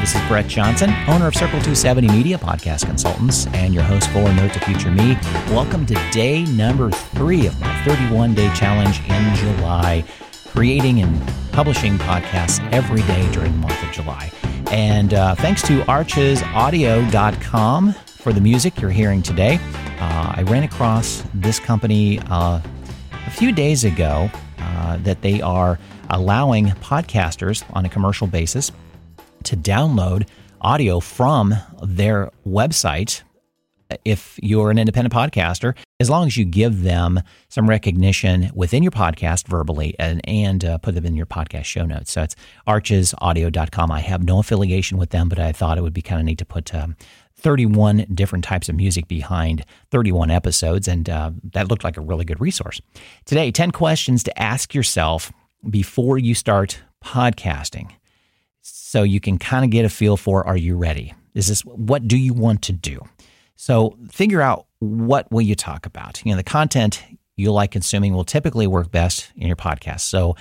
this is Brett Johnson, owner of Circle 270 Media Podcast Consultants, and your host for Note to Future Me. Welcome to day number three of my 31 day challenge in July, creating and publishing podcasts every day during the month of July. And uh, thanks to archesaudio.com for the music you're hearing today. Uh, I ran across this company uh, a few days ago uh, that they are allowing podcasters on a commercial basis to download audio from their website if you're an independent podcaster, as long as you give them some recognition within your podcast verbally and, and uh, put them in your podcast show notes. So it's archesaudio.com. I have no affiliation with them, but I thought it would be kind of neat to put um, 31 different types of music behind 31 episodes, and uh, that looked like a really good resource. Today, 10 questions to ask yourself before you start podcasting so you can kind of get a feel for are you ready? Is this what do you want to do? So figure out what will you talk about. You know, the content you like consuming will typically work best in your podcast. So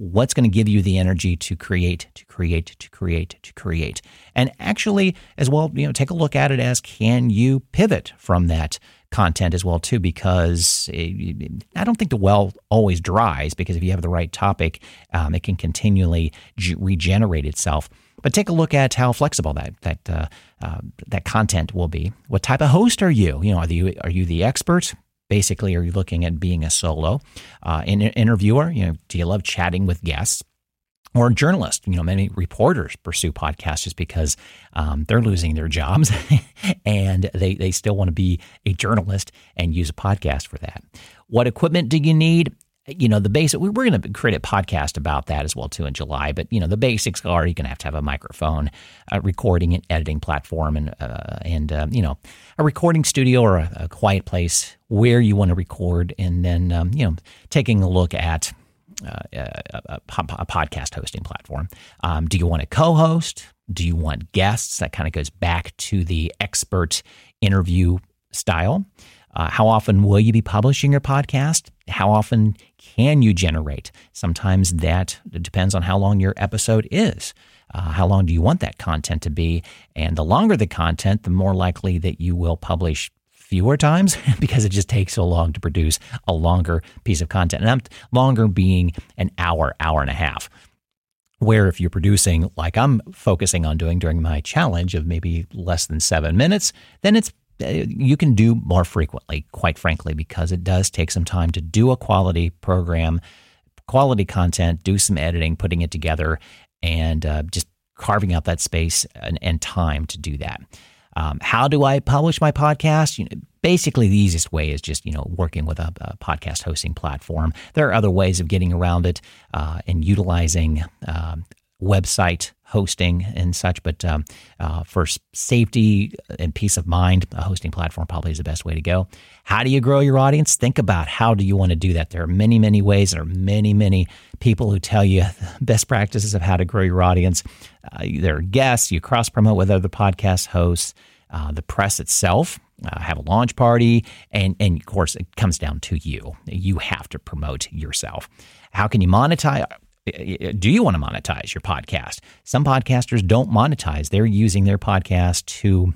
what's going to give you the energy to create, to create, to create, to create. And actually as well, you know, take a look at it as can you pivot from that content as well too because it, I don't think the well always dries because if you have the right topic, um, it can continually g- regenerate itself. But take a look at how flexible that that uh, uh, that content will be. What type of host are you? You know, are you are you the expert? Basically, are you looking at being a solo uh, interviewer? You know, do you love chatting with guests? or a journalist. You know, many reporters pursue podcasts just because um, they're losing their jobs and they, they still want to be a journalist and use a podcast for that. What equipment do you need? You know, the basic, we're going to create a podcast about that as well, too, in July. But, you know, the basics are you're going to have to have a microphone, a recording and editing platform, and, uh, and um, you know, a recording studio or a, a, quiet place where you want to record. And then, um, you know, taking a look at uh, a, a, a, podcast hosting platform. Um, do you want a co host? Do you want guests? That kind of goes back to the expert interview style. Uh, how often will you be publishing your podcast? How often can you generate? Sometimes that depends on how long your episode is. Uh, how long do you want that content to be? And the longer the content, the more likely that you will publish fewer times because it just takes so long to produce a longer piece of content. And I'm longer being an hour, hour and a half. Where if you're producing like I'm focusing on doing during my challenge of maybe less than seven minutes, then it's you can do more frequently, quite frankly, because it does take some time to do a quality program, quality content, do some editing, putting it together, and uh, just carving out that space and, and time to do that. Um, how do I publish my podcast? You know, basically, the easiest way is just you know working with a, a podcast hosting platform. There are other ways of getting around it uh, and utilizing um, website hosting and such. But um, uh, for safety and peace of mind, a hosting platform probably is the best way to go. How do you grow your audience? Think about how do you want to do that. There are many, many ways. There are many, many people who tell you best practices of how to grow your audience. Uh, there are guests. You cross promote with other podcast hosts. Uh, the press itself, uh, have a launch party, and and of course it comes down to you. You have to promote yourself. How can you monetize? Do you want to monetize your podcast? Some podcasters don't monetize. They're using their podcast to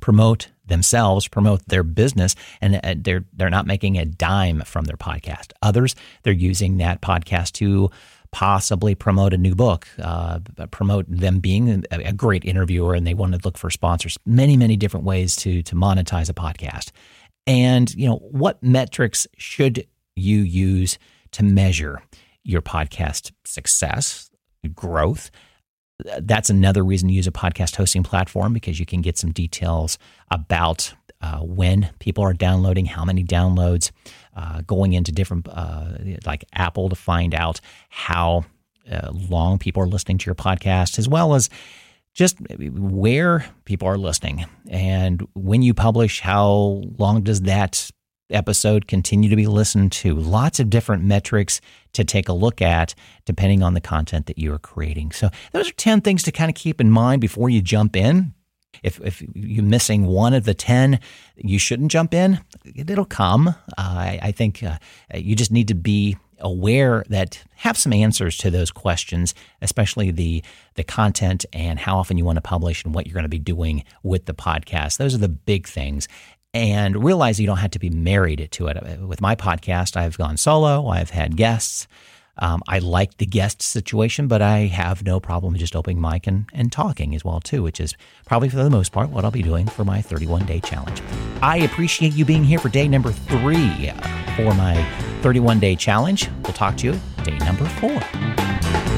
promote themselves, promote their business, and uh, they're they're not making a dime from their podcast. Others, they're using that podcast to possibly promote a new book, uh, promote them being a great interviewer, and they want to look for sponsors. Many, many different ways to to monetize a podcast. And you know what metrics should you use to measure your podcast success, growth. That's another reason to use a podcast hosting platform because you can get some details about uh, when people are downloading, how many downloads, uh, going into different, uh, like Apple, to find out how uh, long people are listening to your podcast, as well as just where people are listening and when you publish, how long does that episode continue to be listened to. Lots of different metrics to take a look at depending on the content that you are creating. So, those are 10 things to kind of keep in mind before you jump in. If, if you're missing one of the 10, you shouldn't jump in. It'll come. Uh, I, I, think uh, you just need to be aware that have some answers to those questions, especially the the content and how often you want to publish and what you're going to be doing with the podcast. Those are the big things. And realize you don't have to be married to it. With my podcast, I've gone solo, I've had guests. Um, I like the guest situation, but I have no problem just opening mic and, and talking as well too, which is probably for the most part what I'll be doing for my 31 day challenge. I appreciate you being here for day number three for my 31 day challenge. We'll talk to you day number four.